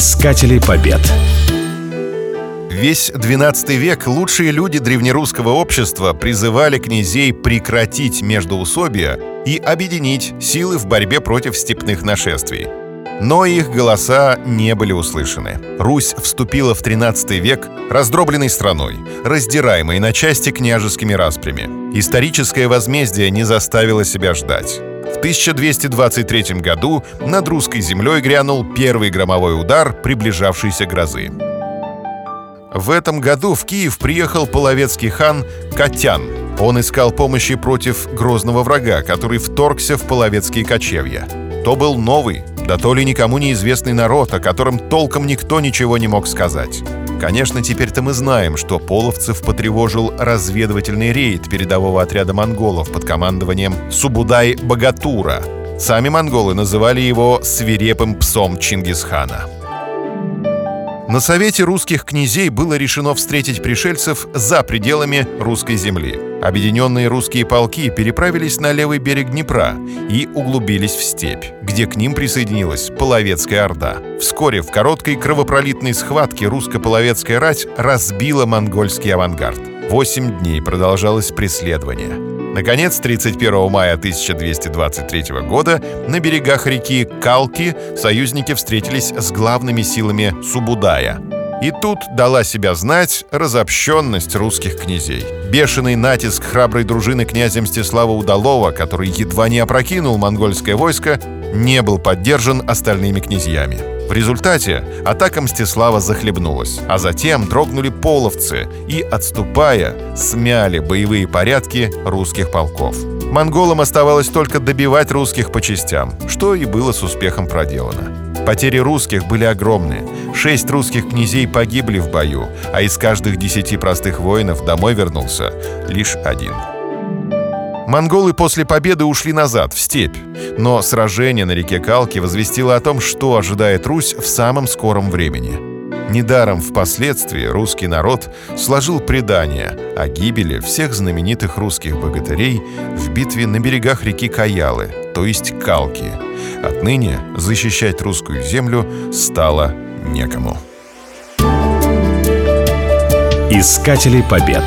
Искатели побед. Весь XII век лучшие люди древнерусского общества призывали князей прекратить междоусобия и объединить силы в борьбе против степных нашествий. Но их голоса не были услышаны. Русь вступила в XIII век раздробленной страной, раздираемой на части княжескими распрями. Историческое возмездие не заставило себя ждать. В 1223 году над русской землей грянул первый громовой удар приближавшейся грозы. В этом году в Киев приехал половецкий хан Катян. Он искал помощи против грозного врага, который вторгся в половецкие кочевья. То был новый, да то ли никому неизвестный народ, о котором толком никто ничего не мог сказать. Конечно, теперь-то мы знаем, что половцев потревожил разведывательный рейд передового отряда монголов под командованием Субудай-Богатура. Сами монголы называли его «свирепым псом Чингисхана». На Совете русских князей было решено встретить пришельцев за пределами русской земли. Объединенные русские полки переправились на левый берег Днепра и углубились в степь, где к ним присоединилась Половецкая Орда. Вскоре в короткой кровопролитной схватке русско-половецкая рать разбила монгольский авангард. Восемь дней продолжалось преследование. Наконец, 31 мая 1223 года на берегах реки Калки союзники встретились с главными силами Субудая. И тут дала себя знать разобщенность русских князей. Бешеный натиск храброй дружины князя Мстислава Удалова, который едва не опрокинул монгольское войско, не был поддержан остальными князьями. В результате атака Мстислава захлебнулась, а затем дрогнули половцы и, отступая, смяли боевые порядки русских полков. Монголам оставалось только добивать русских по частям, что и было с успехом проделано. Потери русских были огромные. Шесть русских князей погибли в бою, а из каждых десяти простых воинов домой вернулся лишь один. Монголы после победы ушли назад, в степь. Но сражение на реке Калки возвестило о том, что ожидает Русь в самом скором времени. Недаром впоследствии русский народ сложил предание о гибели всех знаменитых русских богатырей в битве на берегах реки Каялы, то есть Калки. Отныне защищать русскую землю стало некому. Искатели побед.